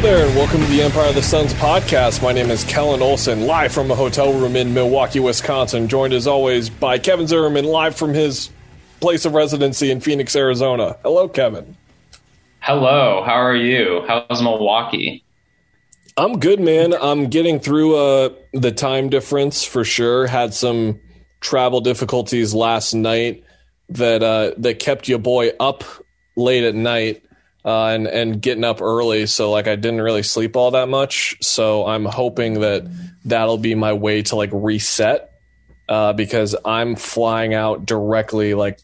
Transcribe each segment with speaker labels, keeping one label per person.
Speaker 1: Hello there, and welcome to the Empire of the Suns podcast. My name is Kellen Olson, live from a hotel room in Milwaukee, Wisconsin, joined as always by Kevin Zimmerman, live from his place of residency in Phoenix, Arizona. Hello, Kevin.
Speaker 2: Hello, how are you? How's Milwaukee?
Speaker 1: I'm good, man. I'm getting through uh, the time difference for sure. Had some travel difficulties last night that uh, that kept your boy up late at night uh, and and getting up early. So like I didn't really sleep all that much. So I'm hoping that that'll be my way to like reset uh, because I'm flying out directly like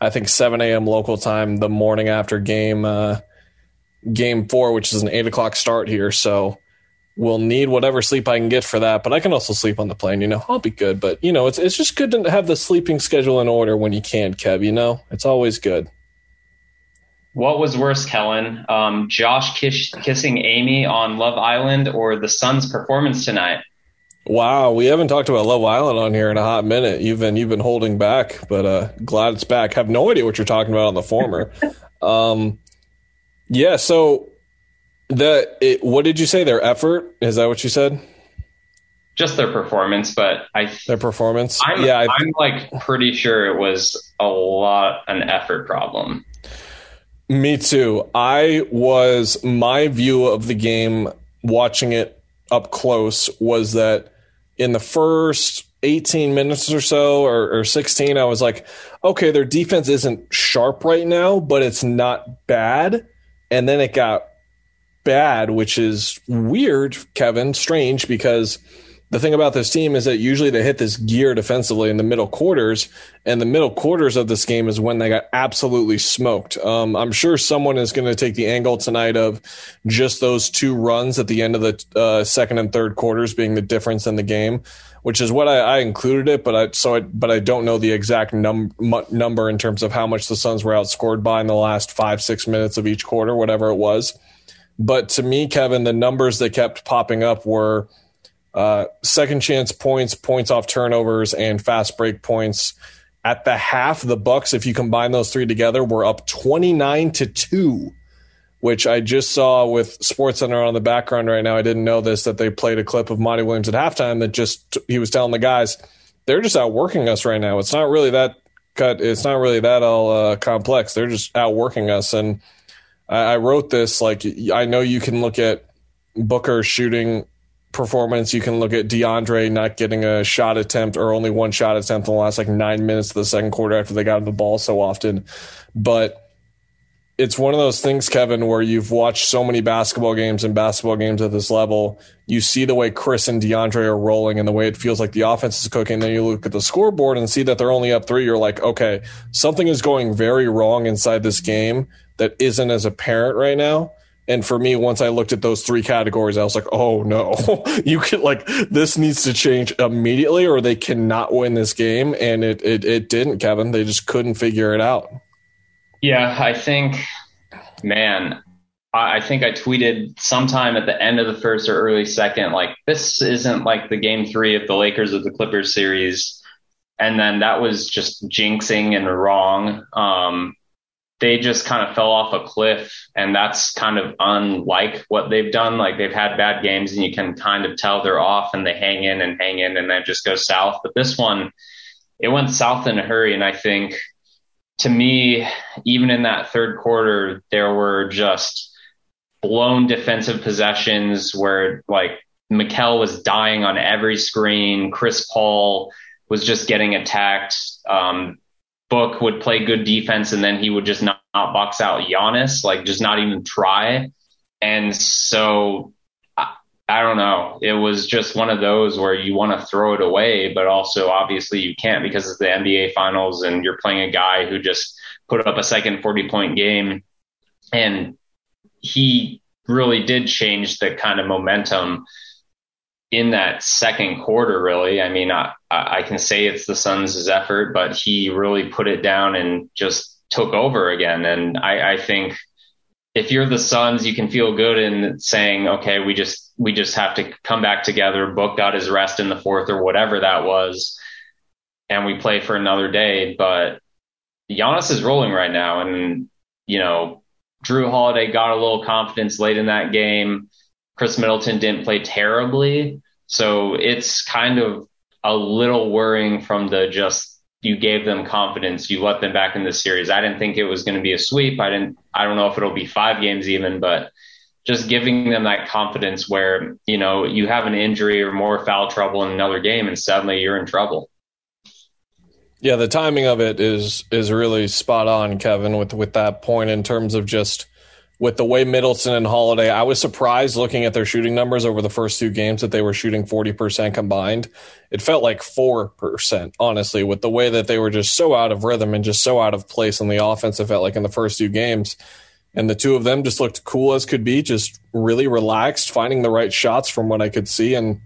Speaker 1: I think 7 a.m. local time the morning after game uh, game four, which is an eight o'clock start here. So we'll need whatever sleep I can get for that. But I can also sleep on the plane. You know, I'll be good. But you know, it's it's just good to have the sleeping schedule in order when you can, Kev. You know, it's always good.
Speaker 2: What was worse, Kellen? Um, Josh kiss- kissing Amy on Love Island or the Suns' performance tonight?
Speaker 1: Wow, we haven't talked about Love Island on here in a hot minute. You've been you've been holding back, but uh, glad it's back. Have no idea what you're talking about on the former. um, yeah, so the it, what did you say? Their effort is that what you said?
Speaker 2: Just their performance, but I
Speaker 1: their performance.
Speaker 2: I'm,
Speaker 1: yeah, I,
Speaker 2: I'm like pretty sure it was a lot an effort problem.
Speaker 1: Me too. I was my view of the game watching it up close was that in the first 18 minutes or so or, or 16 I was like, okay, their defense isn't sharp right now, but it's not bad. And then it got bad, which is weird, Kevin, strange because the thing about this team is that usually they hit this gear defensively in the middle quarters, and the middle quarters of this game is when they got absolutely smoked. Um, I'm sure someone is going to take the angle tonight of just those two runs at the end of the uh, second and third quarters being the difference in the game, which is what I, I included it, but I so I, but I don't know the exact num, number in terms of how much the Suns were outscored by in the last five six minutes of each quarter, whatever it was. But to me, Kevin, the numbers that kept popping up were uh, second chance points, points off turnovers, and fast break points. At the half, the Bucks, if you combine those three together, were up twenty nine to two, which I just saw with SportsCenter on the background right now. I didn't know this that they played a clip of Monty Williams at halftime that just he was telling the guys they're just outworking us right now. It's not really that cut. It's not really that all uh, complex. They're just outworking us. And I, I wrote this like I know you can look at Booker shooting performance. You can look at DeAndre not getting a shot attempt or only one shot attempt in the last like nine minutes of the second quarter after they got the ball so often. But it's one of those things, Kevin, where you've watched so many basketball games and basketball games at this level. You see the way Chris and DeAndre are rolling and the way it feels like the offense is cooking. Then you look at the scoreboard and see that they're only up three. You're like, okay, something is going very wrong inside this game that isn't as apparent right now. And for me, once I looked at those three categories, I was like, oh no, you could like this needs to change immediately or they cannot win this game. And it, it, it didn't, Kevin. They just couldn't figure it out.
Speaker 2: Yeah, I think, man, I think I tweeted sometime at the end of the first or early second, like, this isn't like the game three of the Lakers of the Clippers series. And then that was just jinxing and wrong. Um, they just kind of fell off a cliff and that's kind of unlike what they've done. Like they've had bad games and you can kind of tell they're off and they hang in and hang in and then just go south. But this one it went south in a hurry and i think to me even in that third quarter there were just blown defensive possessions where like Mikal was dying on every screen. Chris paul was just getting attacked. Um, Book would play good defense and then he would just not, not box out Giannis, like just not even try. And so I, I don't know. It was just one of those where you want to throw it away, but also obviously you can't because it's the NBA finals and you're playing a guy who just put up a second 40 point game. And he really did change the kind of momentum in that second quarter, really. I mean, I, I can say it's the Suns' effort, but he really put it down and just took over again. And I, I think if you're the Suns, you can feel good in saying, okay, we just we just have to come back together. Book got his rest in the fourth or whatever that was, and we play for another day. But Giannis is rolling right now, and you know, Jrue Holiday got a little confidence late in that game. Khris Middleton didn't play terribly, so it's kind of a little worrying from the just you gave them confidence, you let them back in the series. I didn't think it was going to be a sweep. I didn't. I don't know if it'll be five games even, but just giving them that confidence where you know you have an injury or more foul trouble in another game, and suddenly you're in trouble.
Speaker 1: Yeah, the timing of it is is really spot on, Kevin, with with that point in terms of just with the way Middleton and Holiday, I was surprised looking at their shooting numbers over the first two games that they were shooting 40% combined. It felt like 4%, honestly, with the way that they were just so out of rhythm and just so out of place in the offense, it felt like in the first two games. And the two of them just looked cool as could be, just really relaxed, finding the right shots from what I could see. And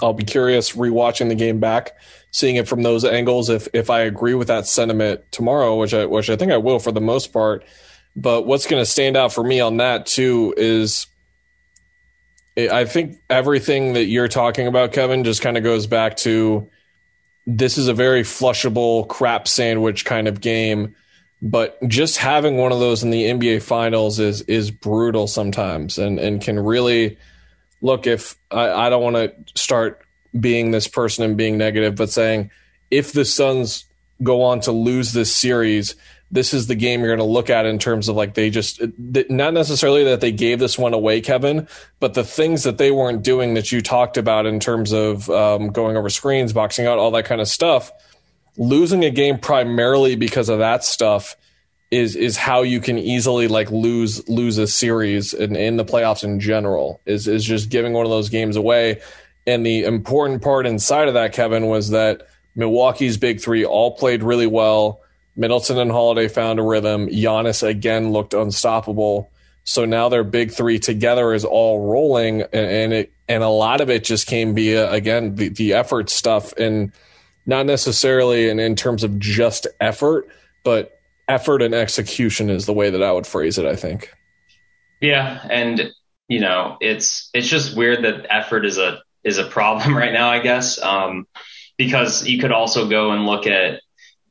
Speaker 1: I'll be curious rewatching the game back, seeing it from those angles. If if I agree with that sentiment tomorrow, which I which I think I will for the most part, but what's going to stand out for me on that too is eh, I think everything that you're talking about, Kevin, just kind of goes back to this is a very flushable crap sandwich kind of game. But just having one of those in the NBA finals is is brutal sometimes and, and can really look if I, I don't want to start being this person and being negative, but saying if the Suns go on to lose this series, this is the game you're going to look at in terms of like they just not necessarily that they gave this one away, Kevin, but the things that they weren't doing that you talked about in terms of um, going over screens, boxing out, all that kind of stuff. Losing a game primarily because of that stuff is is how you can easily like lose lose a series in, in the playoffs in general. Is is just giving one of those games away. And the important part inside of that, Kevin, was that Milwaukee's big three all played really well Middleton and Holiday found a rhythm. Giannis again looked unstoppable. So now their big three together is all rolling, and, and it and a lot of it just came via again the, the effort stuff, and not necessarily in, in terms of just effort, but effort and execution is the way that I would phrase it. I think.
Speaker 2: Yeah, and you know it's it's just weird that effort is a is a problem right now. I guess um, because you could also go and look at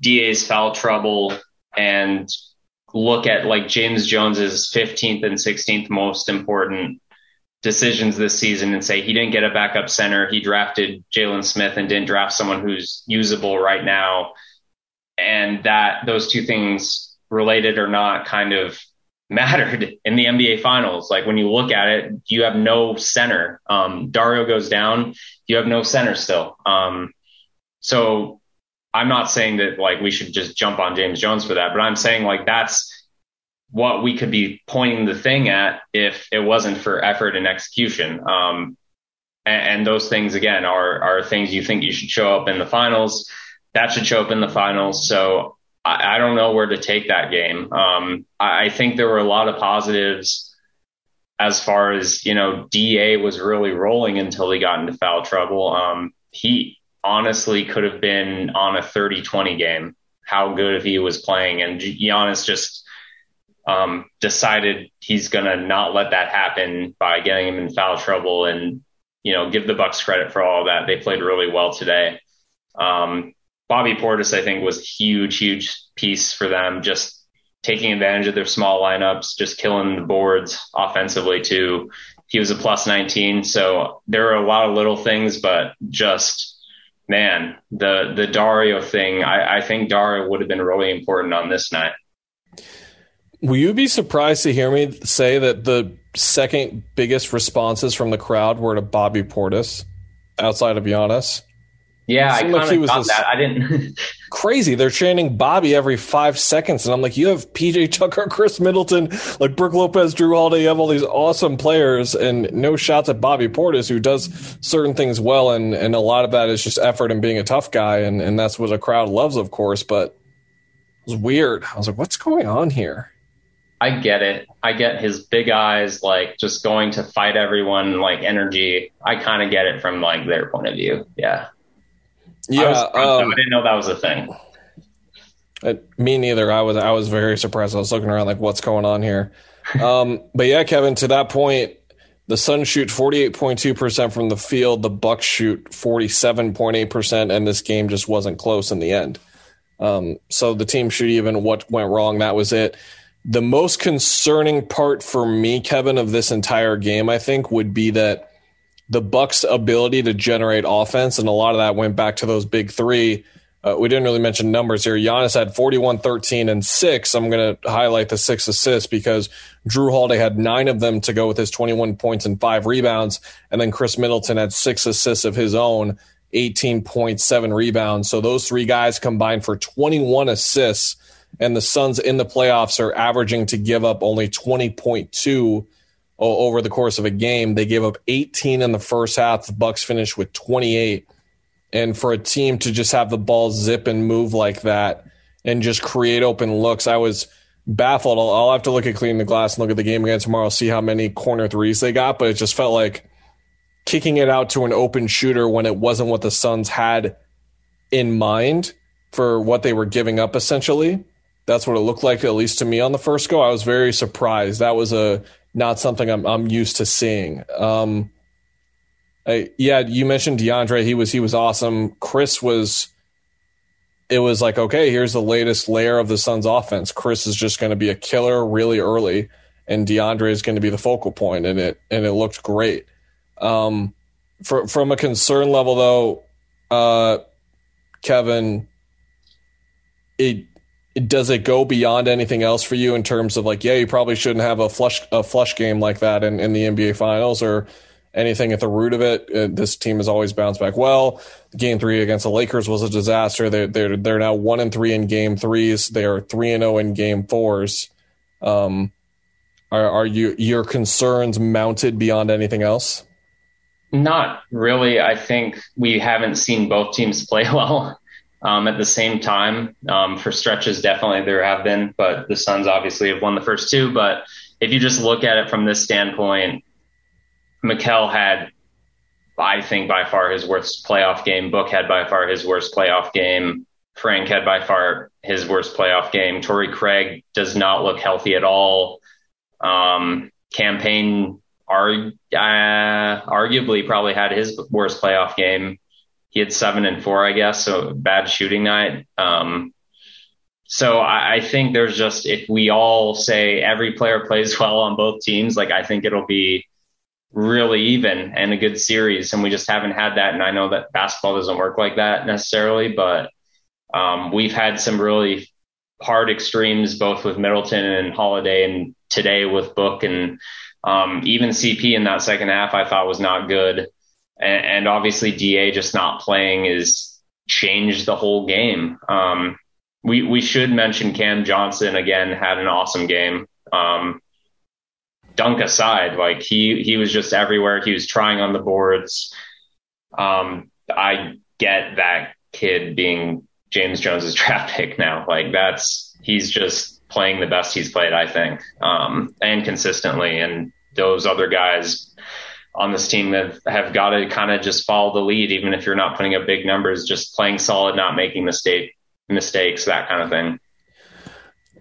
Speaker 2: DA's foul trouble and look at like James Jones's 15th and 16th most important decisions this season and say he didn't get a backup center. He drafted Jalen Smith and didn't draft someone who's usable right now. And that those two things related or not kind of mattered in the NBA finals. Like when you look at it, you have no center. Um, Dario goes down, you have no center still. Um, so I'm not saying that like we should just jump on James Jones for that, but I'm saying like that's what we could be pointing the thing at if it wasn't for effort and execution. Um, and, and, those things again are are things you think you should show up in the finals. That should show up in the finals. So I, I don't know where to take that game. Um, I, I think there were a lot of positives as far as you know. Da was really rolling until he got into foul trouble. Um, he honestly could have been on a 30 20 game, how good he was playing. And Giannis just um, decided he's going to not let that happen by getting him in foul trouble and, you know, give the Bucks credit for all that. They played really well today. Um, Bobby Portis, I think, was a huge, huge piece for them, just taking advantage of their small lineups, just killing the boards offensively too. He was a plus 19. So there are a lot of little things, but just man, the the Dario thing, I, I think Dario would have been really important on this night.
Speaker 1: Will you be surprised to hear me say that the second biggest responses from the crowd were to Bobby Portis outside of Giannis?
Speaker 2: Yeah, I kind of like got that. I didn't.
Speaker 1: crazy. They're chanting Bobby every five seconds, and I'm like, you have PJ Tucker, Khris Middleton, like Brook Lopez, Jrue Holiday. You have all these awesome players, and no shots at Bobby Portis, who does certain things well, and and a lot of that is just effort and being a tough guy, and and that's what a crowd loves, of course. But it was weird. I was like, what's going on here?
Speaker 2: I get it. I get his big eyes, like just going to fight everyone, like energy. I kind of get it from like their point of view. Yeah.
Speaker 1: Yeah,
Speaker 2: I,
Speaker 1: um,
Speaker 2: I didn't know that was a thing.
Speaker 1: Uh, me neither. I was I was very surprised. I was looking around like, what's going on here? Um, but yeah, Kevin, to that point, the Suns shoot forty eight point two percent from the field. The Bucks shoot forty seven point eight percent, and this game just wasn't close in the end. Um, so the team shoot even what went wrong. That was it. The most concerning part for me, Kevin, of this entire game, I think, would be that the Bucks' ability to generate offense, and a lot of that went back to those big three. Uh, we didn't really mention numbers here. Giannis had 41, 13, and six. I'm going to highlight the six assists because Jrue Holiday had nine of them to go with his 21 points and five rebounds. And then Khris Middleton had six assists of his own, 18.7 rebounds. So those three guys combined for 21 assists. And the Suns in the playoffs are averaging to give up only 20.2 over the course of a game. They gave up 18 in the first half. The Bucks finished with 28. And for a team to just have the ball zip and move like that and just create open looks, I was baffled. I'll, I'll have to look at cleaning the glass and look at the game again tomorrow, see how many corner threes they got. But it just felt like kicking it out to an open shooter when it wasn't what the Suns had in mind for what they were giving up essentially. That's what it looked like, at least to me on the first go. I was very surprised. That was a not something I'm I'm used to seeing. Um, I, yeah, you mentioned DeAndre. He was he was awesome. Chris was. It was like okay, here's the latest layer of the Suns' offense. Chris is just going to be a killer really early, and DeAndre is going to be the focal point, and it and it looked great. Um, for, from a concern level though, uh, Kevin, it does it go beyond anything else for you in terms of like, yeah, you probably shouldn't have a flush a flush game like that in, in the NBA Finals or anything at the root of it. Uh, this team has always bounced back well. Game three against the Lakers was a disaster. They're they're they're now one and three in game threes. They are three and zero in game fours. Um, are are you your concerns mounted beyond anything else?
Speaker 2: Not really. I think we haven't seen both teams play well um, at the same time. Um, for stretches, definitely there have been, but the Suns obviously have won the first two. But if you just look at it from this standpoint, Mikal had, I think, by far his worst playoff game. Book had by far his worst playoff game. Frank had by far his worst playoff game. Torrey Craig does not look healthy at all. Um, Cam Payne uh, arguably probably had his worst playoff game he had seven and four, I guess. So bad shooting night. Um, so I, I, think there's just, if we all say every player plays well on both teams, like I think it'll be really even and a good series. And we just haven't had that. And I know that basketball doesn't work like that necessarily, but um, we've had some really hard extremes, both with Middleton and Holiday and today with Book and um, even CP in that second half, I thought was not good and, and obviously Da just not playing is changed the whole game. Um, we we should mention Cam Johnson again had an awesome game. Um, dunk aside, like he he was just everywhere. He was trying on the boards. Um, I get that kid being James Jones's draft pick now. Like that's he's just playing the best he's played, I think, um, and consistently. And those other guys on this team that have got to kind of just follow the lead, even if you're not putting up big numbers, just playing solid, not making mistake mistakes, that kind of thing.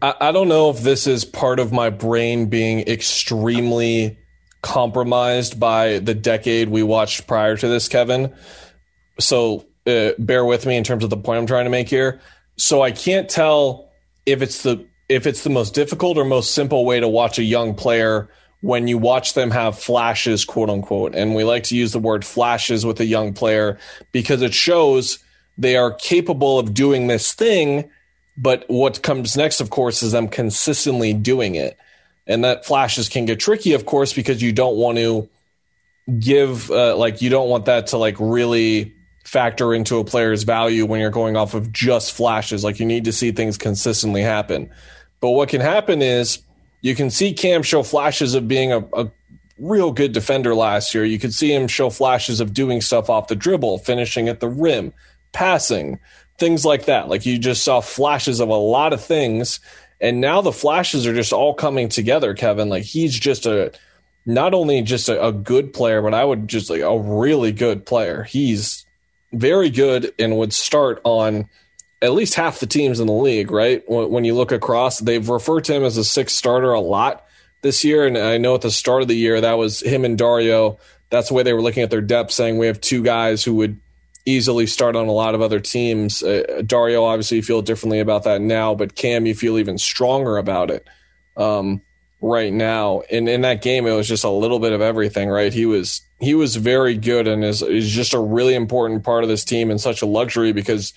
Speaker 1: I, I don't know if this is part of my brain being extremely compromised by the decade we watched prior to this, Kevin. So uh, bear with me in terms of the point I'm trying to make here. So I can't tell if it's the if it's the most difficult or most simple way to watch a young player when you watch them have flashes, quote unquote. And we like to use the word flashes with a young player because it shows they are capable of doing this thing. But what comes next, of course, is them consistently doing it. And that flashes can get tricky, of course, because you don't want to give, uh, like, you don't want that to, like, really factor into a player's value when you're going off of just flashes. Like, you need to see things consistently happen. But what can happen is, you can see Cam show flashes of being a, a real good defender last year. You could see him show flashes of doing stuff off the dribble, finishing at the rim, passing, things like that. Like you just saw flashes of a lot of things. And now the flashes are just all coming together, Kevin. Like he's just a not only just a, a good player, but I would just like a really good player. He's very good and would start on at least half the teams in the league, right? When, when you look across, they've referred to him as a sixth starter a lot this year. And I know at the start of the year, that was him and Dario. That's the way they were looking at their depth, saying we have two guys who would easily start on a lot of other teams. Uh, Dario, obviously, you feel differently about that now, but Cam, you feel even stronger about it um, right now. And in that game, it was just a little bit of everything, right? He was he was very good and is is just a really important part of this team and such a luxury because,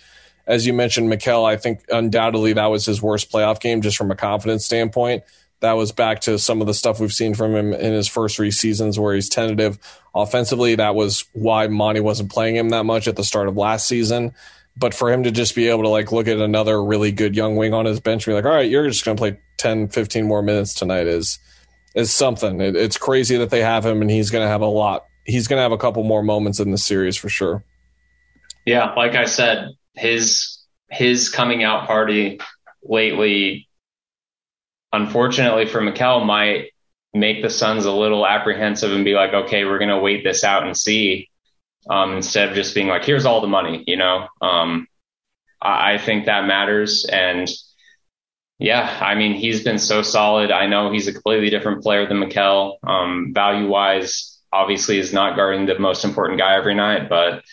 Speaker 1: as you mentioned, Mikal, I think undoubtedly that was his worst playoff game just from a confidence standpoint that was back to some of the stuff we've seen from him in his first three seasons where he's tentative offensively. That was why Monty wasn't playing him that much at the start of last season. But for him to just be able to like look at another really good young wing on his bench and be like, all right, you're just going to play 10, 15 more minutes tonight is is something. It, it's crazy that they have him and he's going to have a lot. He's going to have a couple more moments in the series for sure.
Speaker 2: Yeah, like I said, his his coming out party lately unfortunately for Mikal, might make the Suns a little apprehensive and be like, okay, we're going to wait this out and see, um, instead of just being like, here's all the money, you know? Um, I, I think that matters. And yeah, I mean, he's been so solid. I know he's a completely different player than Mikal. Um, value wise, obviously is not guarding the most important guy every night, but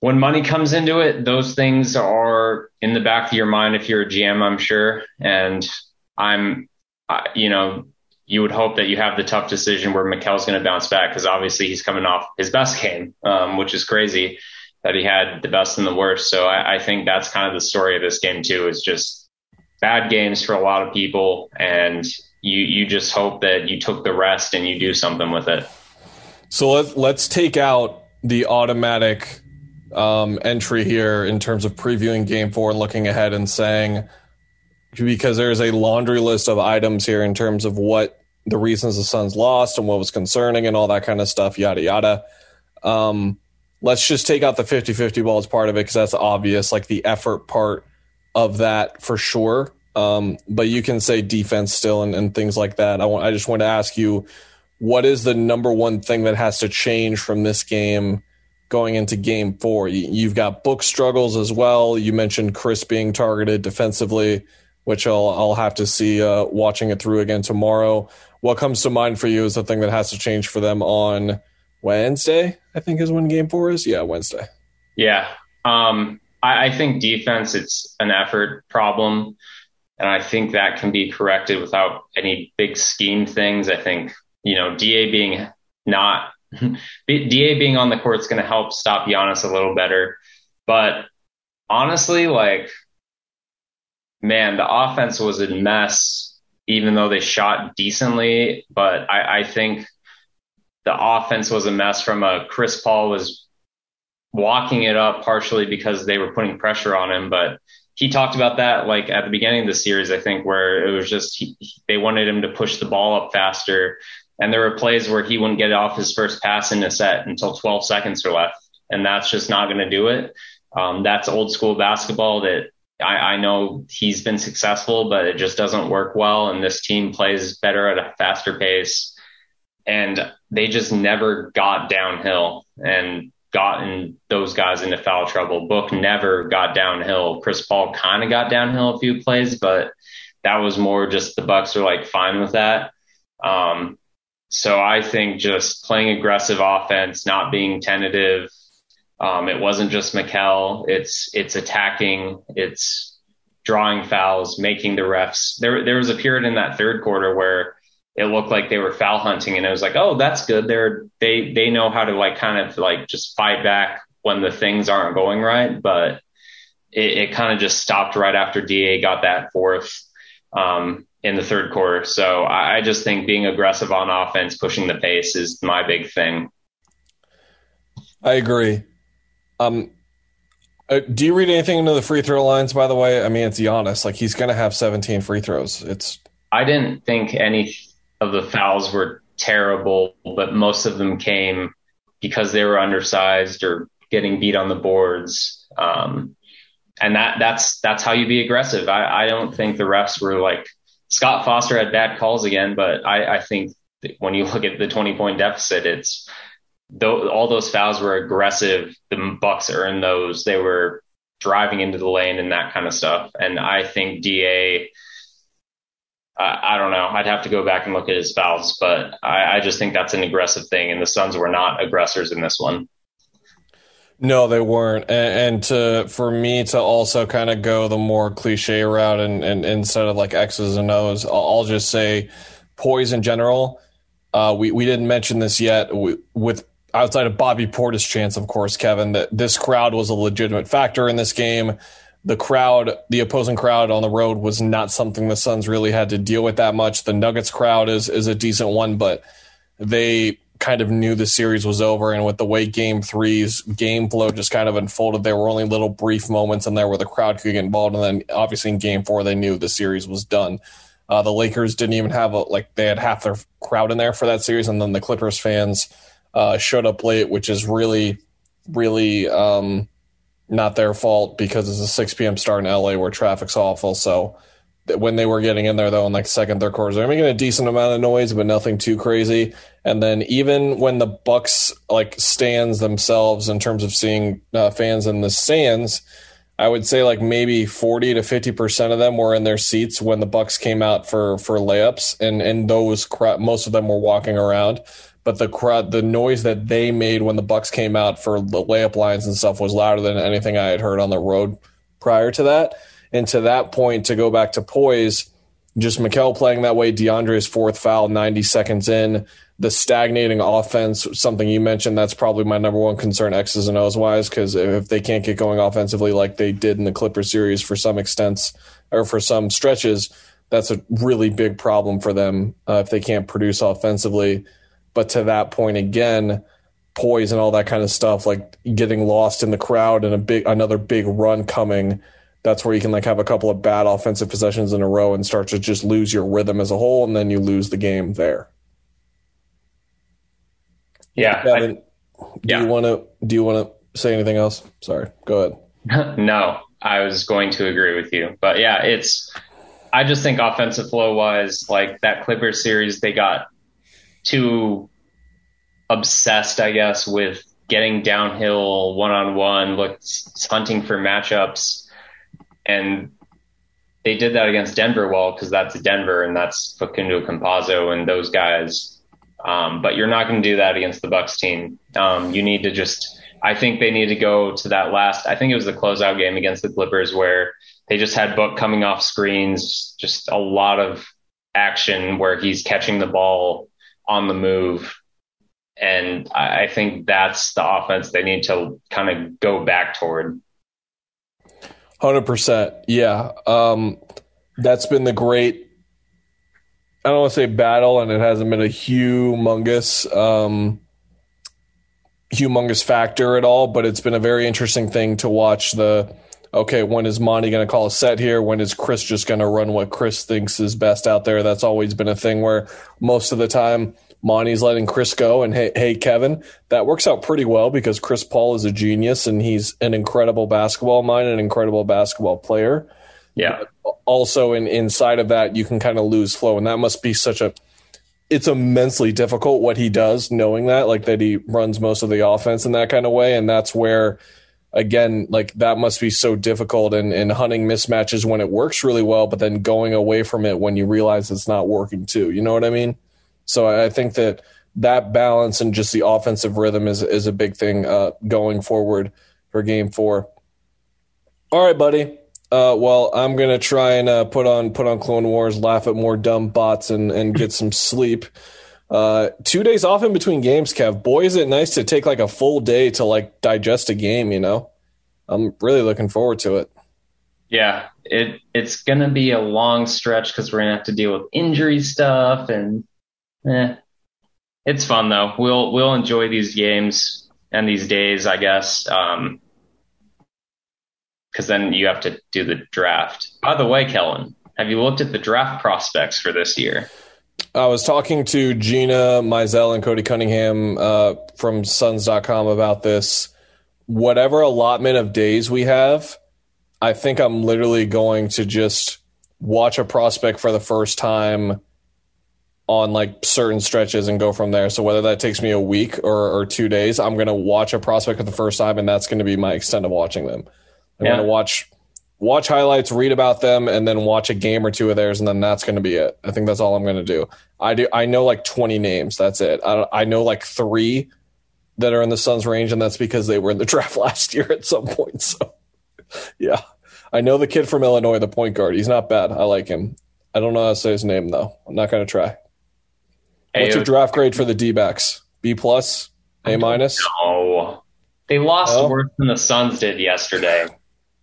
Speaker 2: when money comes into it, those things are in the back of your mind if you're a GM, I'm sure. And I'm, uh, you know, you would hope that you have the tough decision where Mikal's going to bounce back because obviously he's coming off his best game, um, which is crazy that he had the best and the worst. So I, I think that's kind of the story of this game too. Is just bad games for a lot of people, and you you just hope that you took the rest and you do something with it.
Speaker 1: So let's let's take out the automatic um, entry here in terms of previewing Game Four and looking ahead and saying because there's a laundry list of items here in terms of what the reasons the Suns lost and what was concerning and all that kind of stuff, yada, yada. Um, let's just take out the 50 50 ball as part of it because that's obvious, like the effort part of that for sure. Um, but you can say defense still and, and things like that. I, want, I just want to ask you what is the number one thing that has to change from this game going into game four? You've got book struggles as well. You mentioned Chris being targeted defensively which I'll I'll have to see uh, watching it through again tomorrow. What comes to mind for you is the thing that has to change for them on Wednesday. I think is when Game Four is. Yeah, Wednesday.
Speaker 2: Yeah, um, I, I think defense it's an effort problem, and I think that can be corrected without any big scheme things. I think you know Da being not Da being on the court is going to help stop Giannis a little better, but honestly, like man, the offense was a mess, even though they shot decently. But I, I think the offense was a mess from a Chris Paul was walking it up partially because they were putting pressure on him. But he talked about that like at the beginning of the series, I think, where it was just he, they wanted him to push the ball up faster. And there were plays where he wouldn't get off his first pass in the set until 12 seconds were left. And that's just not going to do it. Um, that's old school basketball that I, I know he's been successful, but it just doesn't work well. And this team plays better at a faster pace. And they just never got downhill and gotten those guys into foul trouble. Book never got downhill. Chris Paul kind of got downhill a few plays, but that was more just the Bucks are like fine with that. Um, so I think just playing aggressive offense, not being tentative, um, it wasn't just Mikal. It's it's attacking. It's drawing fouls, making the refs. There there was a period in that third quarter where it looked like they were foul hunting, and it was like, oh, that's good. They're they they know how to like kind of like just fight back when the things aren't going right. But it, it kind of just stopped right after Da got that fourth. Um, in the third quarter. So I, I just think being aggressive on offense, pushing the pace is my big thing.
Speaker 1: I agree. Um, uh, do you read anything into the free throw lines? By the way, I mean it's Giannis. Like he's going to have 17 free throws. It's.
Speaker 2: I didn't think any of the fouls were terrible, but most of them came because they were undersized or getting beat on the boards. Um, and that that's that's how you be aggressive. I, I don't think the refs were like Scott Foster had bad calls again, but I, I think when you look at the 20 point deficit, it's though all those fouls were aggressive. The Bucks earned those. They were driving into the lane and that kind of stuff. And I think Da. I, I don't know. I'd have to go back and look at his fouls, but I, I just think that's an aggressive thing. And the Suns were not aggressors in this one.
Speaker 1: No, they weren't. And, and, to for me to also kind of go the more cliche route and, and instead of like X's and O's, I'll, I'll just say poise in general. Uh, we we didn't mention this yet we, with outside of Bobby Portis' chance, of course, Kevin. That this crowd was a legitimate factor in this game. The crowd, the opposing crowd on the road, was not something the Suns really had to deal with that much. The Nuggets crowd is is a decent one, but they kind of knew the series was over. And with the way game three's game flow just kind of unfolded, there were only little brief moments in there where the crowd could get involved. And then obviously in game four, they knew the series was done. Uh, the Lakers didn't even have a, like, they had half their crowd in there for that series. And then the Clippers fans uh, showed up late, which is really, really um, not their fault because it's a 6 p.m. start in LA where traffic's awful. So, when they were getting in there though in like second third quarters they're making a decent amount of noise but nothing too crazy. And then even when the bucks like stands themselves in terms of seeing uh, fans in the stands i would say like maybe 40 to 50 percent of them were in their seats when the bucks came out for for layups and and those crowd most of them were walking around. But the crowd the noise that they made when the bucks came out for the layup lines and stuff was louder than anything i had heard on the road prior to that and to that point, to go back to poise, just Mikal playing that way, DeAndre's fourth foul, 90 seconds in, the stagnating offense, something you mentioned, that's probably my number one concern, X's and O's wise, because if they can't get going offensively like they did in the Clipper series for some extents or for some stretches, that's a really big problem for them uh, if they can't produce offensively. But to that point again, poise and all that kind of stuff, like getting lost in the crowd and a big another big run coming that's where you can like have a couple of bad offensive possessions in a row and start to just lose your rhythm as a whole, and then you lose the game there.
Speaker 2: Yeah.
Speaker 1: I, do yeah. you want to do you want to say anything else? Sorry, go
Speaker 2: ahead. no, I was going to agree with you, but yeah, it's. I just think offensive flow wise, like that Clipper series, they got too obsessed, I guess, with getting downhill one on one, look hunting for matchups and they did that against Denver well because that's Denver and that's Facundo Campazzo and those guys. Um, but you're not going to do that against the Bucks team. Um, you need to just. I think they need to go to that last. I think it was the closeout game against the Clippers where they just had Book coming off screens, just a lot of action where he's catching the ball on the move. And I think that's the offense they need to kind of go back toward.
Speaker 1: Hundred percent, yeah. Um, that's been the great. I don't want to say battle, and it hasn't been a humongous, um, humongous factor at all. But it's been a very interesting thing to watch. The okay, when is Monty going to call a set here? When is Chris just going to run what Chris thinks is best out there? That's always been a thing where most of the time Monty's letting Chris go, and hey, hey, Kevin, that works out pretty well because Chris Paul is a genius and he's an incredible basketball mind, an incredible basketball player.
Speaker 2: Yeah.
Speaker 1: But also, in inside of that, you can kind of lose flow, and that must be such a. It's immensely difficult what he does, knowing that, like that he runs most of the offense in that kind of way, and that's where again, like that must be so difficult and, and hunting mismatches when it works really well, but then going away from it when you realize it's not working too. You know what I mean? So I think that that balance and just the offensive rhythm is is a big thing uh, going forward for Game Four. All right, buddy. Uh, well, I'm gonna try and uh, put on put on Clone Wars, laugh at more dumb bots, and and get some sleep. Uh, two days off in between games, Kev. Boy, is it nice to take like a full day to like digest a game. You know, I'm really looking forward to it.
Speaker 2: Yeah, it it's gonna be a long stretch because we're gonna have to deal with injury stuff and eh, it's fun though. We'll we'll enjoy these games and these days, I guess. Um, because then you have to do the draft. By the way, Kellen, have you looked at the draft prospects for this year?
Speaker 1: I was talking to Gina Mizell and Cody Cunningham uh, from Suns.com about this. Whatever allotment of days we have, I think I'm literally going to just watch a prospect for the first time on like certain stretches and go from there. So whether that takes me a week or, or two days, I'm going to watch a prospect for the first time, and that's going to be my extent of watching them. I'm
Speaker 2: Yeah.
Speaker 1: going to watch watch highlights, read about them, and then watch a game or two of theirs, and then that's going to be it. I think that's all I'm going to do. I do. I know like 20 names. That's it. I, I know like three that are in the Suns range, and that's because they were in the draft last year at some point. So yeah, I know the kid from Illinois, the point guard. He's not bad. I like him. I don't know how to say his name though. I'm not going to try. What's your draft grade for the D backs? B plus, A minus.
Speaker 2: Oh, they lost
Speaker 1: Oh.
Speaker 2: worse than the Suns did yesterday.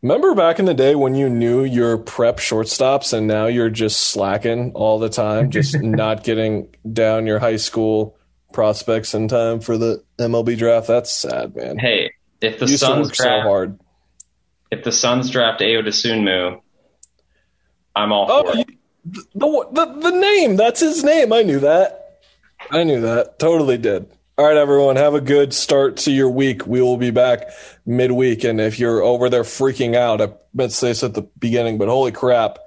Speaker 1: Remember back in the day when you knew your prep shortstops and now you're just slacking all the time, just not getting down your high school prospects in time for the MLB draft? That's sad, man.
Speaker 2: Hey, if the Suns
Speaker 1: work so
Speaker 2: draft,
Speaker 1: hard.
Speaker 2: if the Suns draft Ayo Sunmu, I'm all
Speaker 1: Oh,
Speaker 2: for it.
Speaker 1: you, the, the the name. That's his name. I knew that. I knew that. Totally did. All right, everyone. Have a good start to your week. We will be back midweek, and if you're over there freaking out, I meant to say this at the beginning, but holy crap,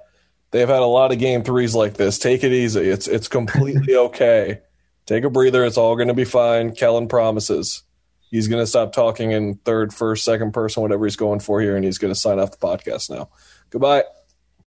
Speaker 1: they've had a lot of game threes like this. Take it easy. It's it's completely okay. Take a breather. It's all going to be fine. Kellen promises. He's going to stop talking in third, first, second person, whatever he's going for here, and he's going to sign off the podcast now. Goodbye.